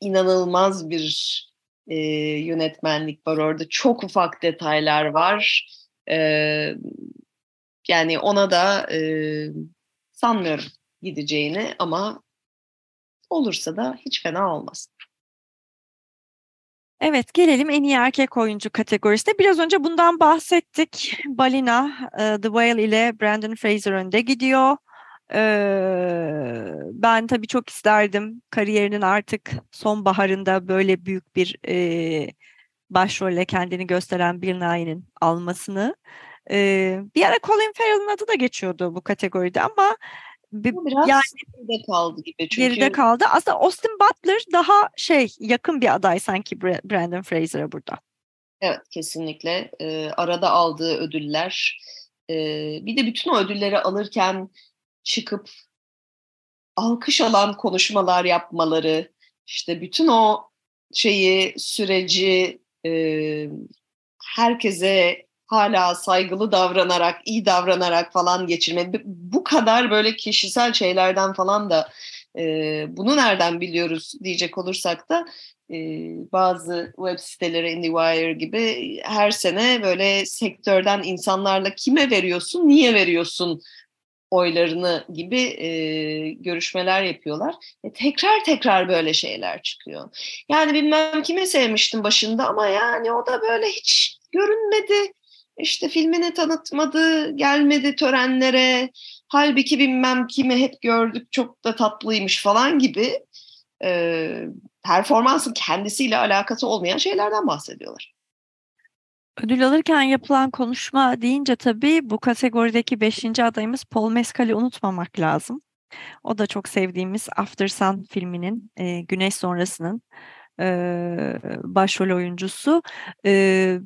inanılmaz bir e, yönetmenlik var orada. Çok ufak detaylar var. E, yani ona da e, sanmıyorum gideceğini ama olursa da hiç fena olmaz. Evet, gelelim en iyi erkek oyuncu kategorisine. Biraz önce bundan bahsettik. Balina, The Whale ile Brandon Fraser önde gidiyor. Ben tabii çok isterdim kariyerinin artık son baharında böyle büyük bir başrolle kendini gösteren bir Nye'nin almasını. Bir ara Colin Farrell'ın adı da geçiyordu bu kategoride ama Biraz yani, geride kaldı gibi. Çünkü... Geride kaldı. Aslında Austin Butler daha şey yakın bir aday sanki Brandon Fraser'a burada. Evet kesinlikle. Ee, arada aldığı ödüller. Ee, bir de bütün o ödülleri alırken çıkıp alkış alan konuşmalar yapmaları, işte bütün o şeyi, süreci e, herkese hala saygılı davranarak, iyi davranarak falan geçirmek. Bu kadar böyle kişisel şeylerden falan da e, bunu nereden biliyoruz diyecek olursak da e, bazı web siteleri IndieWire gibi her sene böyle sektörden insanlarla kime veriyorsun, niye veriyorsun oylarını gibi e, görüşmeler yapıyorlar. E, tekrar tekrar böyle şeyler çıkıyor. Yani bilmem kime sevmiştim başında ama yani o da böyle hiç görünmedi işte filmini tanıtmadı, gelmedi törenlere. Halbuki bilmem kimi hep gördük çok da tatlıymış falan gibi e, performansın kendisiyle alakası olmayan şeylerden bahsediyorlar. Ödül alırken yapılan konuşma deyince tabii bu kategorideki beşinci adayımız Paul Mescal'i unutmamak lazım. O da çok sevdiğimiz After Sun filminin e, Güneş Sonrası'nın e, başrol oyuncusu. E,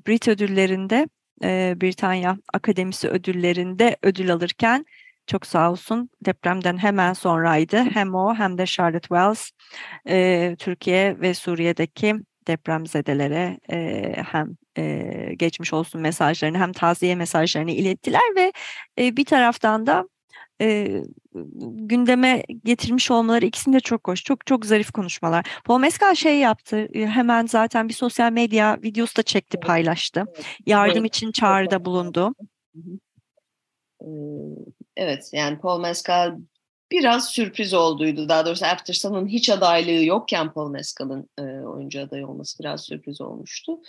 Brit ödüllerinde e, Britanya Akademisi ödüllerinde ödül alırken çok sağ olsun depremden hemen sonraydı. Hem o hem de Charlotte Wells e, Türkiye ve Suriye'deki depremzedelere e, hem e, geçmiş olsun mesajlarını hem taziye mesajlarını ilettiler ve e, bir taraftan da e, gündeme getirmiş olmaları ikisinde çok hoş. Çok çok zarif konuşmalar. Paul Mescal şey yaptı. Hemen zaten bir sosyal medya videosu da çekti, paylaştı. Yardım evet. için çağrıda bulundu. Evet yani Paul Mescal biraz sürpriz olduydu. Daha doğrusu After Sun'ın hiç adaylığı yokken Paul Mescal'ın e, oyuncu adayı olması biraz sürpriz olmuştu.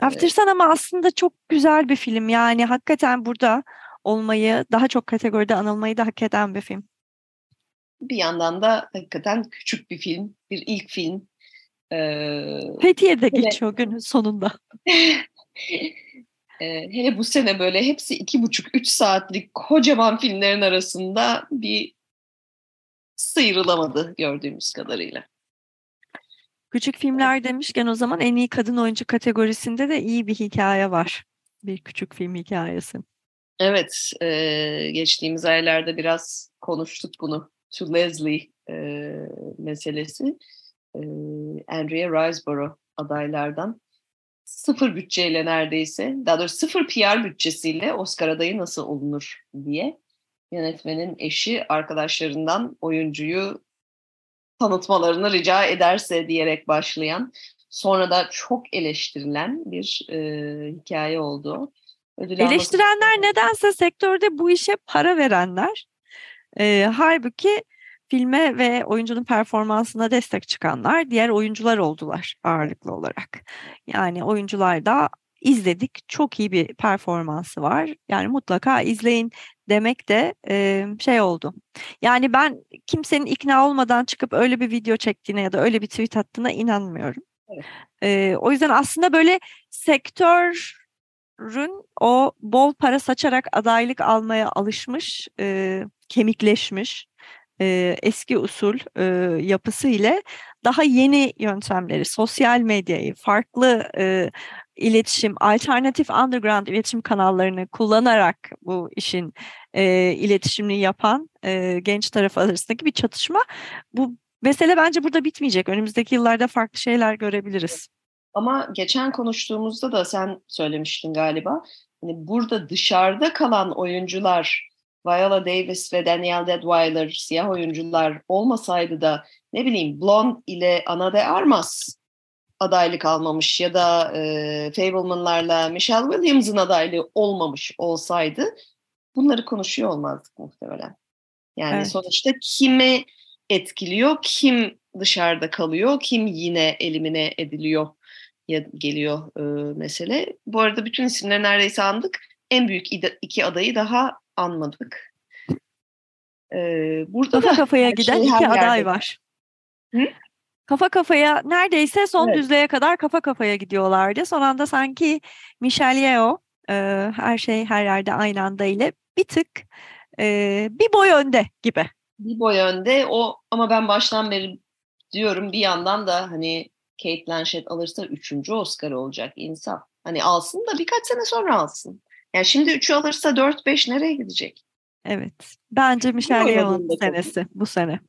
After Sun ama aslında çok güzel bir film. Yani hakikaten burada olmayı, daha çok kategoride anılmayı da hak eden bir film. Bir yandan da hakikaten küçük bir film, bir ilk film. Ee, Fethiye'de hele, geçiyor günün sonunda. hele bu sene böyle hepsi iki buçuk, üç saatlik kocaman filmlerin arasında bir sıyrılamadı gördüğümüz kadarıyla. Küçük filmler demişken o zaman en iyi kadın oyuncu kategorisinde de iyi bir hikaye var. Bir küçük film hikayesi. Evet, e, geçtiğimiz aylarda biraz konuştuk bunu. To Leslie e, meselesi. E, Andrea Riseborough adaylardan sıfır bütçeyle neredeyse, daha doğrusu sıfır PR bütçesiyle Oscar adayı nasıl olunur diye yönetmenin eşi arkadaşlarından oyuncuyu tanıtmalarını rica ederse diyerek başlayan sonra da çok eleştirilen bir e, hikaye oldu. Ödül Eleştirenler alması... nedense sektörde bu işe para verenler. E, halbuki filme ve oyuncunun performansına destek çıkanlar diğer oyuncular oldular ağırlıklı olarak. Yani oyuncular da izledik. Çok iyi bir performansı var. Yani mutlaka izleyin demek de e, şey oldu. Yani ben kimsenin ikna olmadan çıkıp öyle bir video çektiğine ya da öyle bir tweet attığına inanmıyorum. Evet. E, o yüzden aslında böyle sektör Rün o bol para saçarak adaylık almaya alışmış, e, kemikleşmiş e, eski usul e, yapısı ile daha yeni yöntemleri, sosyal medyayı, farklı e, iletişim, alternatif underground iletişim kanallarını kullanarak bu işin e, iletişimini yapan e, genç taraf arasındaki bir çatışma. Bu mesele bence burada bitmeyecek. Önümüzdeki yıllarda farklı şeyler görebiliriz. Ama geçen konuştuğumuzda da sen söylemiştin galiba. Hani burada dışarıda kalan oyuncular Viola Davis ve Danielle Deadwyler siyah oyuncular olmasaydı da ne bileyim Blonde ile Ana de Armas adaylık almamış ya da e, Fableman'larla Michelle Williams'ın adaylığı olmamış olsaydı bunları konuşuyor olmazdık muhtemelen. Yani Evet. sonuçta kimi etkiliyor, kim dışarıda kalıyor, kim yine elimine ediliyor geliyor e, mesele. Bu arada bütün isimleri neredeyse andık. En büyük iki adayı daha anmadık. E, burada Kafa da kafaya giden şey iki aday yerde. var. Hı? Kafa kafaya neredeyse son Evet. düzlüğe kadar kafa kafaya gidiyorlardı. Son anda sanki Michelle Yeoh e, her şey her yerde aynı anda ile bir tık e, bir boy önde gibi. bir boy önde o ama ben baştan beri diyorum bir yandan da hani Kate Blanchett alırsa üçüncü Oscar olacak insaf. Hani alsın da birkaç sene sonra alsın. Yani şimdi üçü alırsa dört beş nereye gidecek? Evet. Bence Michelle Yeoh'un senesi bu sene.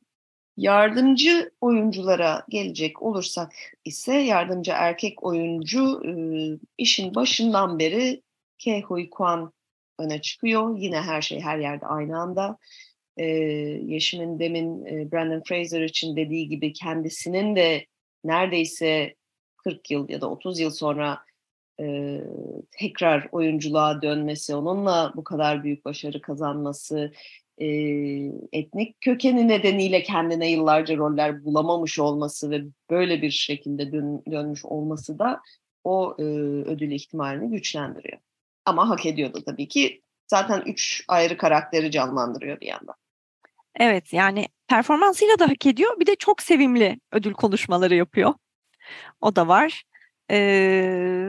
Yardımcı oyunculara gelecek olursak ise yardımcı erkek oyuncu e, işin başından beri Ke Huy Kwan öne çıkıyor. Yine her şey her yerde aynı anda. E, Yeşim'in demin Brandon Fraser için dediği gibi kendisinin de neredeyse 40 yıl ya da 30 yıl sonra e, tekrar oyunculuğa dönmesi, onunla bu kadar büyük başarı kazanması, e, etnik kökeni nedeniyle kendine yıllarca roller bulamamış olması ve böyle bir şekilde dön, dönmüş olması da o e, ödül ihtimalini güçlendiriyor. Ama hak ediyordu tabii ki. Zaten üç ayrı karakteri canlandırıyor bir yandan. Evet yani performansıyla da hak ediyor. Bir de çok sevimli ödül konuşmaları yapıyor. O da var. Ee,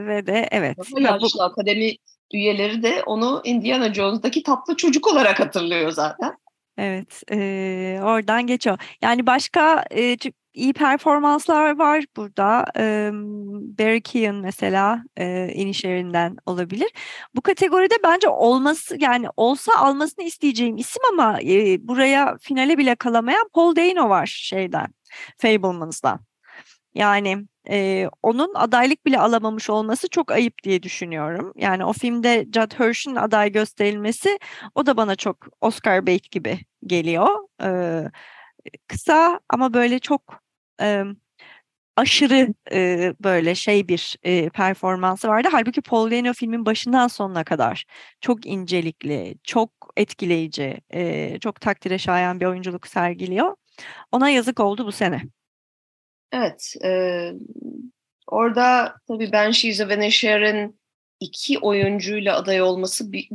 ve de evet. Ve bu- akademi üyeleri de onu Indiana Jones'daki tatlı çocuk olarak hatırlıyor zaten. Evet, eee, oradan geçiyor. Yani başka ç- iyi performanslar var burada. Eee Barry Keoghan mesela eee iniş yerinden olabilir. Bu kategoride bence olması yani olsa almasını isteyeceğim isim ama eee, buraya finale bile kalamayan Paul Dano var şeyden, Fabelmans'dan. Yani eee, onun adaylık bile alamamış olması çok ayıp diye düşünüyorum. Yani o filmde Judd Hirsch'in aday gösterilmesi o da bana çok Oscar bait gibi geliyor. Ee, kısa ama böyle çok e, aşırı e, böyle şey bir e, performansı vardı. Halbuki Paul Dano filmin başından sonuna kadar çok incelikli, çok etkileyici, e, çok takdire şayan bir oyunculuk sergiliyor. Ona yazık oldu bu sene. Evet. E, orada tabii Banshees of Inisherin iki oyuncuyla aday olması bir,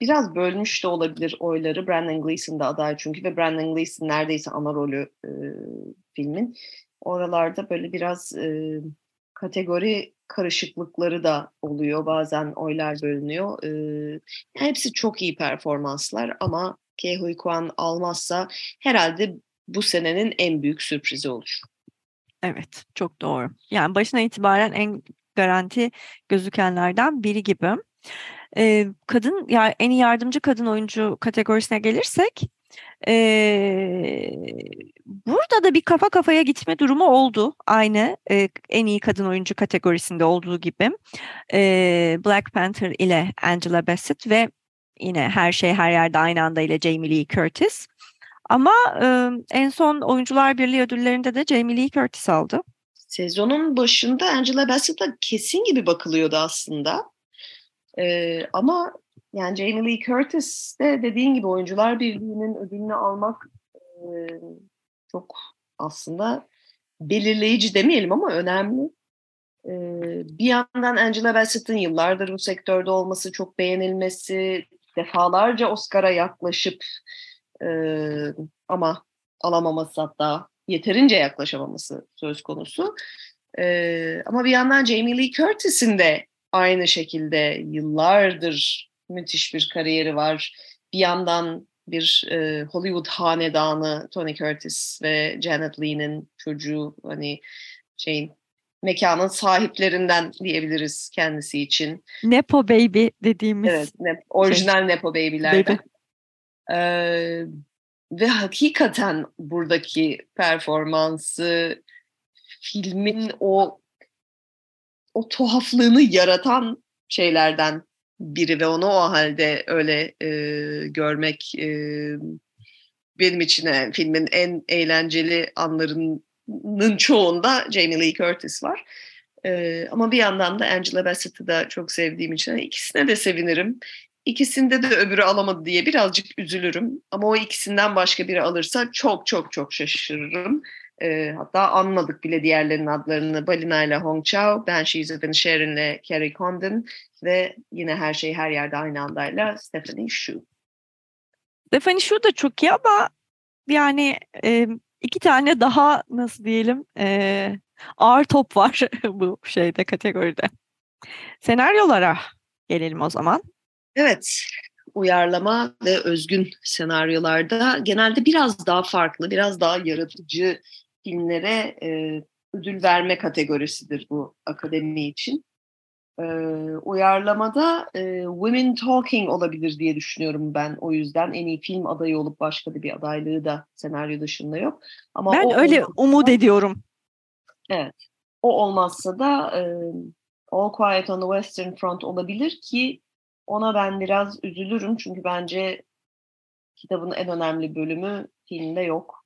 biraz bölmüş de olabilir oyları. Brandon Gleeson da aday çünkü ve Brandon Gleeson neredeyse ana rolü e, filmin. Oralarda böyle biraz e, kategori karışıklıkları da oluyor. Bazen oylar bölünüyor. E, yani hepsi çok iyi performanslar ama Ke Huy Kwan almazsa herhalde bu senenin en büyük sürprizi olur. Evet, çok doğru. Yani başına itibaren en garanti gözükenlerden biri gibi. Ee, kadın ya en iyi yardımcı kadın oyuncu kategorisine gelirsek burada da bir kafa kafaya gitme durumu oldu. Aynı e, en iyi kadın oyuncu kategorisinde olduğu gibi. Ee, Black Panther ile Angela Bassett ve yine her şey her yerde aynı anda ile Jamie Lee Curtis. Ama e, en son Oyuncular Birliği ödüllerinde de Jamie Lee Curtis aldı. Sezonun başında Angela Bassett'a kesin gibi bakılıyordu aslında. Ee, ama yani Jamie Lee Curtis de dediğin gibi Oyuncular Birliği'nin ödülünü almak e, çok aslında belirleyici demeyelim ama önemli. Ee, bir yandan Angela Bassett'ın yıllardır bu sektörde olması, çok beğenilmesi, defalarca Oscar'a yaklaşıp e, ama alamaması hatta yeterince yaklaşamaması söz konusu. Ee, ama bir yandan Jamie Lee Curtis'in de aynı şekilde yıllardır müthiş bir kariyeri var. Bir yandan bir e, Hollywood hanedanı Tony Curtis ve Janet Leigh'nin çocuğu hani şeyin mekanın sahiplerinden diyebiliriz kendisi için. Nepo Baby dediğimiz. Evet, ne, orijinal Nepo Baby'lerden. Baby. Ee, ve hakikaten buradaki performansı filmin o o tuhaflığını yaratan şeylerden biri ve onu o halde öyle e, görmek e, benim için e, filmin en eğlenceli anlarının çoğunda Jamie Lee Curtis var. E, ama bir yandan da Angela Bassett'ı da çok sevdiğim için ikisine de sevinirim. İkisinde de öbürü alamadı diye birazcık üzülürüm. Ama o ikisinden başka biri alırsa çok çok çok şaşırırım. E, hatta anladık bile diğerlerinin adlarını. Balina ile Hong Chao, Banshees of Inisherin ile Carrie Condon ve yine her şey her yerde aynı andayla Stephanie Shu. Stephanie Shu da çok iyi ama yani e, iki tane daha nasıl diyelim e, ağır top var bu şeyde kategoride. Senaryolara gelelim o zaman. Evet, uyarlama ve özgün senaryolarda genelde biraz daha farklı, biraz daha yaratıcı filmlere e, ödül verme kategorisidir bu akademi için. E, uyarlamada e, Women Talking olabilir diye düşünüyorum ben o yüzden. En iyi film adayı olup başka bir adaylığı da senaryo dışında yok. Ama ben öyle olmazsa, umut ediyorum. Evet. O olmazsa da e, All Quiet on the Western Front olabilir ki ona ben biraz üzülürüm çünkü bence kitabın en önemli bölümü filmde yok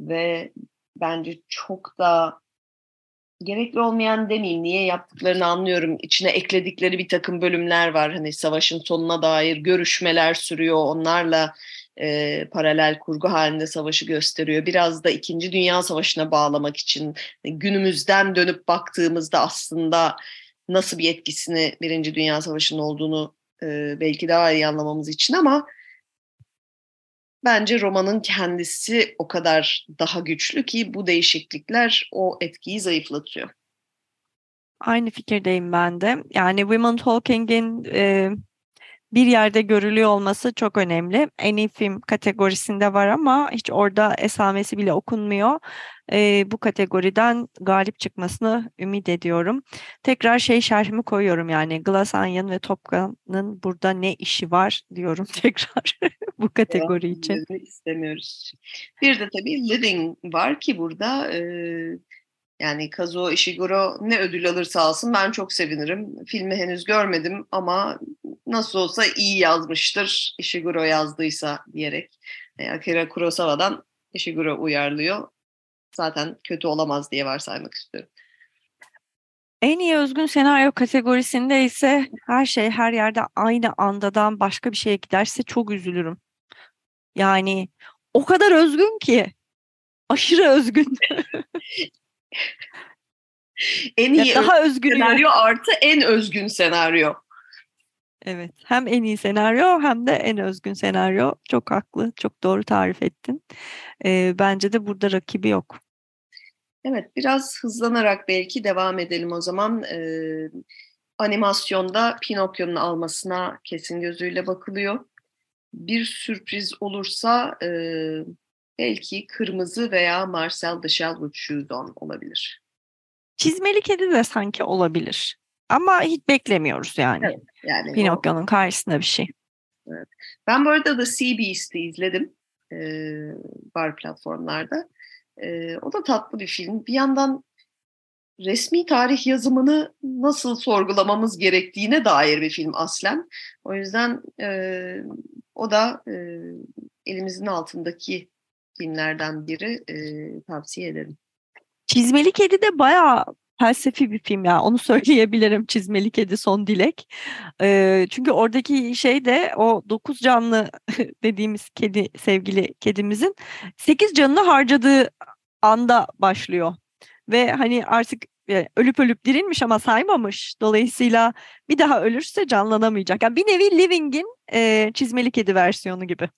ve bence çok da gerekli olmayan demeyeyim niye yaptıklarını anlıyorum. İçine ekledikleri bir takım bölümler var. Hani savaşın sonuna dair görüşmeler sürüyor. Onlarla e, paralel kurgu halinde savaşı gösteriyor. Biraz da İkinci Dünya Savaşı'na bağlamak için günümüzden dönüp baktığımızda aslında nasıl bir etkisini Birinci Dünya Savaşı'nın olduğunu e, belki daha iyi anlamamız için ama bence romanın kendisi o kadar daha güçlü ki bu değişiklikler o etkiyi zayıflatıyor. Aynı fikirdeyim ben de. Yani Women Talking'in e, bir yerde görülüyor olması çok önemli. En iyi film kategorisinde var ama hiç orada esamesi bile okunmuyor. E, bu kategoriden galip çıkmasını ümit ediyorum. Tekrar şey şerhimi koyuyorum yani Glass Onion ve Top Gun'ın burada ne işi var diyorum tekrar bu kategori için. istemiyoruz. Bir de tabii Living var ki burada e, yani Kazuo Ishiguro ne ödül alırsa alsın ben çok sevinirim. Filmi henüz görmedim ama nasıl olsa iyi yazmıştır Ishiguro yazdıysa diyerek. E, Akira Kurosawa'dan Ishiguro uyarlıyor. Zaten kötü olamaz diye varsaymak istiyorum. En iyi özgün senaryo kategorisinde ise her şey her yerde aynı andadan başka bir şeye giderse çok üzülürüm. Yani o kadar özgün ki aşırı özgün. en iyi ya daha özgün senaryo artı en özgün senaryo. Evet. Hem en iyi senaryo hem de en özgün senaryo. Çok haklı. Çok doğru tarif ettin. Ee, bence de burada rakibi yok. Evet. Biraz hızlanarak belki devam edelim o zaman. Ee, animasyonda Pinokyo'nun almasına kesin gözüyle bakılıyor. Bir sürpriz olursa e, belki Kırmızı veya Marcel Shell Shoes olabilir. Çizmeli kedi de sanki olabilir. Ama hiç beklemiyoruz yani. Evet, yani Pinokyo'nun o... karşısında bir şey. Evet. Ben bu arada da Sea Beast'i izledim. E, bar platformlarda. E, o da tatlı bir film. Bir yandan resmi tarih yazımını nasıl sorgulamamız gerektiğine dair bir film aslen. O yüzden e, o da e, elimizin altındaki filmlerden biri e, tavsiye ederim. Çizmeli Kedi de bayağı felsefi bir film ya onu söyleyebilirim Çizmeli Kedi Son Dilek. E, çünkü oradaki şey de o dokuz canlı dediğimiz kedi sevgili kedimizin sekiz canını harcadığı anda başlıyor. Ve hani artık ölüp ölüp dirilmiş ama saymamış. Dolayısıyla bir daha ölürse canlanamayacak. Yani bir nevi Living'in e, çizmeli kedi versiyonu gibi.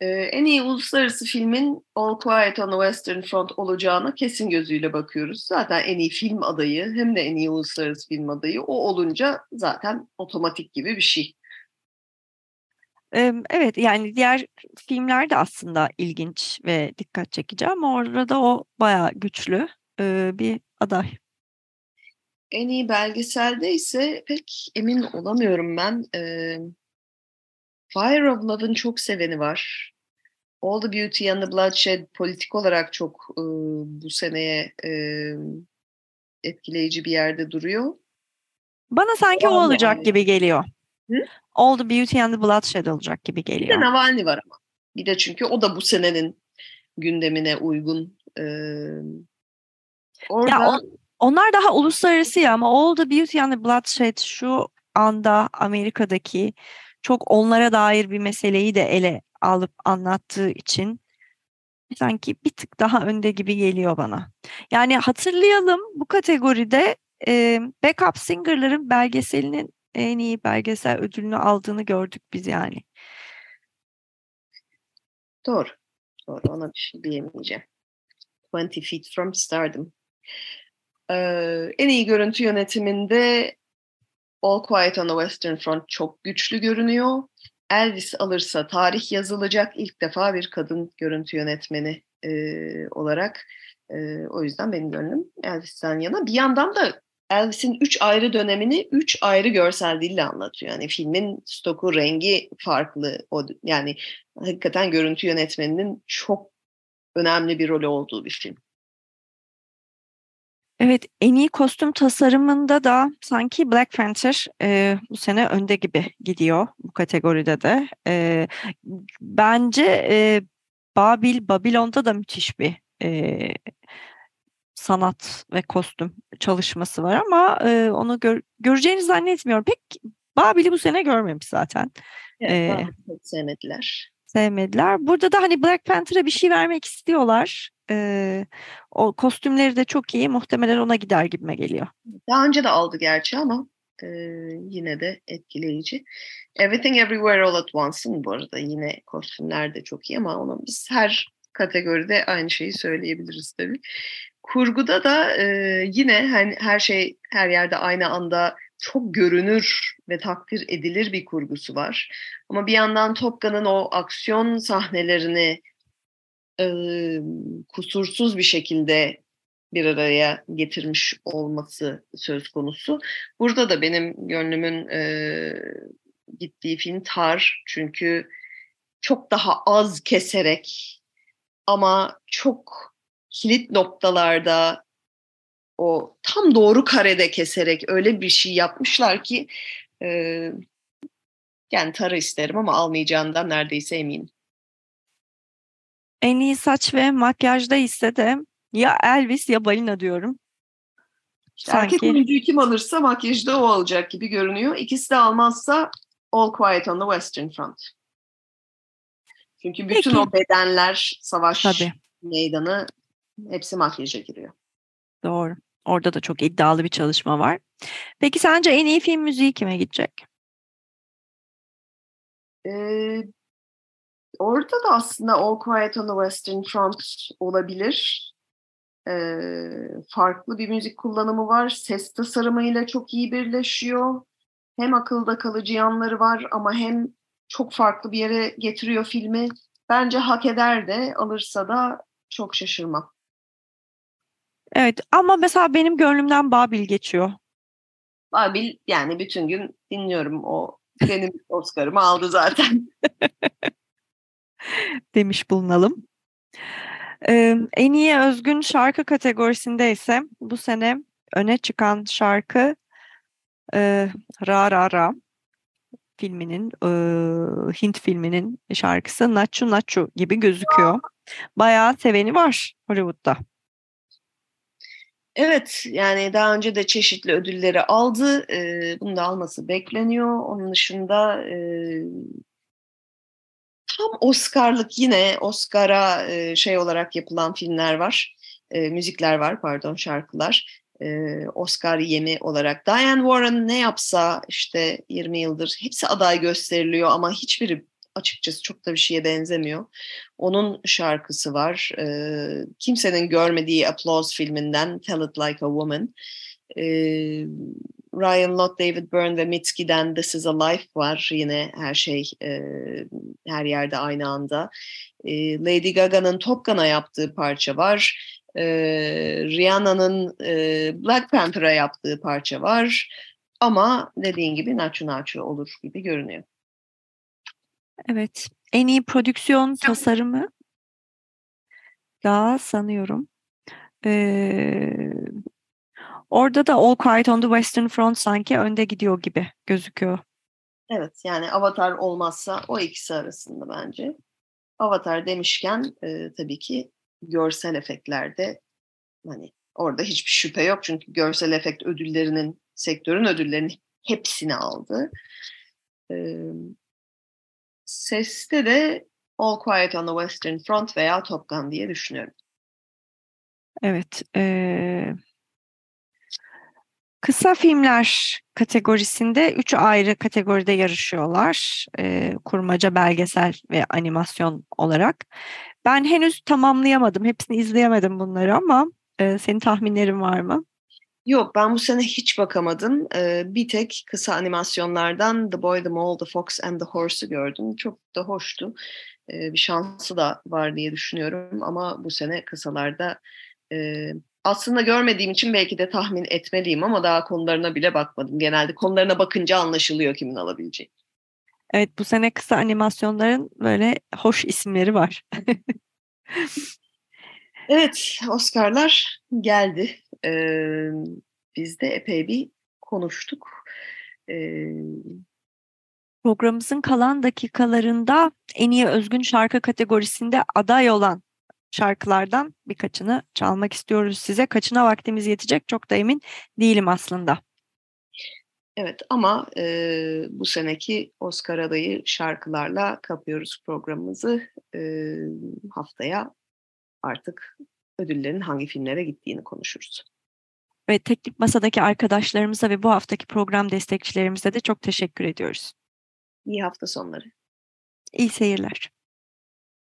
Ee, en iyi uluslararası filmin All Quiet on the Western Front olacağına kesin gözüyle bakıyoruz. Zaten en iyi film adayı hem de en iyi uluslararası film adayı o olunca zaten otomatik gibi bir şey. Evet yani diğer filmler de aslında ilginç ve dikkat çekici ama orada o bayağı güçlü bir aday. En iyi belgeselde ise pek emin olamıyorum ben. Fire of Love'ın çok seveni var. All the Beauty and the Bloodshed politik olarak çok e, bu seneye e, etkileyici bir yerde duruyor. Bana sanki o, o olacak gibi geliyor. Hı? All the Beauty and the Bloodshed olacak gibi geliyor. Bir de Navalny var ama. Bir de çünkü o da bu senenin gündemine uygun. E, orada... Ya on, onlar daha uluslararası ya ama All the Beauty and the Bloodshed şu anda Amerika'daki çok onlara dair bir meseleyi de ele alıp anlattığı için sanki bir tık daha önde gibi geliyor bana. Yani hatırlayalım bu kategoride e, Backup Singer'ların belgeselinin en iyi belgesel ödülünü aldığını gördük biz yani. Doğru. Doğru. Ona bir şey diyemeyeceğim. 20 Feet from Stardom. Ee, en iyi görüntü yönetiminde All Quiet on the Western Front çok güçlü görünüyor. Elvis alırsa tarih yazılacak ilk defa bir kadın görüntü yönetmeni e, olarak. E, o yüzden benim gönlüm Elvis'ten yana. Bir yandan da Elvis'in üç ayrı dönemini üç ayrı görsel dille anlatıyor. Yani filmin stoku, rengi farklı. O, yani hakikaten görüntü yönetmeninin çok önemli bir rolü olduğu bir film. Evet, en iyi kostüm tasarımında da sanki Black Panther e, bu sene önde gibi gidiyor bu kategoride de. E, bence e, Babil, Babilon'da da müthiş bir e, sanat ve kostüm çalışması var ama e, onu gör, göreceğini zannetmiyorum. Pek Babil'i bu sene görmemiş zaten. Evet, ee, sevmediler. Sevmediler. Burada da hani Black Panther'a bir şey vermek istiyorlar. Ee, o kostümleri de çok iyi. Muhtemelen ona gider gibime geliyor. Daha önce de aldı gerçi ama e, yine de etkileyici. Everything Everywhere All at Once'ın bu arada yine kostümler de çok iyi ama ona biz her kategoride aynı şeyi söyleyebiliriz tabii. Kurguda da e, yine hani her şey her yerde aynı anda çok görünür ve takdir edilir bir kurgusu var. Ama bir yandan Top o aksiyon sahnelerini e, kusursuz bir şekilde bir araya getirmiş olması söz konusu. Burada da benim gönlümün e, gittiği film Tar. Çünkü çok daha az keserek ama çok kilit noktalarda o tam doğru karede keserek öyle bir şey yapmışlar ki e, yani Tar'ı isterim ama almayacağından neredeyse eminim. En iyi saç ve makyajda ise de ya Elvis ya Balina diyorum. Sanki. Erkek oyuncuyu kim alırsa makyajı da o alacak gibi görünüyor. İkisi de almazsa All Quiet on the Western Front. Çünkü bütün Peki. o bedenler, savaş Tabii. meydanı hepsi makyaja giriyor. Doğru. Orada da çok iddialı bir çalışma var. Peki sence en iyi film müziği kime gidecek? Ee, orada da aslında All Quiet on the Western Front olabilir. Ee, farklı bir müzik kullanımı var. Ses tasarımıyla çok iyi birleşiyor. Hem akılda kalıcı yanları var ama hem çok farklı bir yere getiriyor filmi. Bence hak eder de alırsa da çok şaşırmam. Evet ama mesela benim gönlümden Babil geçiyor. Babil yani bütün gün dinliyorum o benim Oscar'ımı aldı zaten. Demiş bulunalım. Ee, en iyi özgün şarkı kategorisinde ise bu sene öne çıkan şarkı e, Ra Ra Ra filminin, e, Hint filminin şarkısı Nachu Nachu gibi gözüküyor. Bayağı seveni var Hollywood'da. Evet yani daha önce de çeşitli ödülleri aldı. E, bunu da alması bekleniyor. Onun dışında e, tam Oscar'lık yine Oscar'a şey olarak yapılan filmler var. E, müzikler var pardon şarkılar. E, Oscar yemi olarak. Diane Warren ne yapsa işte 20 yıldır hepsi aday gösteriliyor ama hiçbiri açıkçası çok da bir şeye benzemiyor. Onun şarkısı var. E, kimsenin görmediği Applause filminden Tell It Like a Woman. E, Ryan Lott, David Byrne ve Mitski'den This Is a Life var. Yine her şey e, her yerde aynı anda. E, Lady Gaga'nın Top Gun'a yaptığı parça var. E, Rihanna'nın e, Black Panther'a yaptığı parça var. Ama dediğin gibi naço naço olur gibi görünüyor. Evet. En iyi prodüksiyon tasarımı daha sanıyorum. Ee, orada da All Quiet on the Western Front sanki önde gidiyor gibi gözüküyor. Evet yani Avatar olmazsa o ikisi arasında bence. Avatar demişken e, tabii ki görsel efektlerde hani orada hiçbir şüphe yok çünkü görsel efekt ödüllerinin sektörün ödüllerinin hepsini aldı. E, seste de All Quiet on the Western Front veya Top Gun diye düşünüyorum. Evet. E, kısa filmler kategorisinde üç ayrı kategoride yarışıyorlar. E, kurmaca, belgesel ve animasyon olarak. Ben henüz tamamlayamadım. Hepsini izleyemedim bunları ama e, senin tahminlerin var mı? Yok ben bu sene hiç bakamadım. Ee, bir tek kısa animasyonlardan The Boy, The Mole, The Fox and The Horse'u gördüm. Çok da hoştu. Ee, bir şansı da var diye düşünüyorum ama bu sene kısalarda e, aslında görmediğim için belki de tahmin etmeliyim ama daha konularına bile bakmadım. Genelde konularına bakınca anlaşılıyor kimin alabileceği. Evet bu sene kısa animasyonların böyle hoş isimleri var. evet Oscar'lar geldi. Ee, biz de epey bir konuştuk. Ee, Programımızın kalan dakikalarında en iyi özgün şarkı kategorisinde aday olan şarkılardan birkaçını çalmak istiyoruz size. Kaçına vaktimiz yetecek çok da emin değilim aslında. Evet ama e, bu seneki Oscar adayı şarkılarla kapıyoruz programımızı. E, haftaya artık ödüllerin hangi filmlere gittiğini konuşuruz. Ve teknik masadaki arkadaşlarımıza ve bu haftaki program destekçilerimize de çok teşekkür ediyoruz. İyi hafta sonları. İyi seyirler.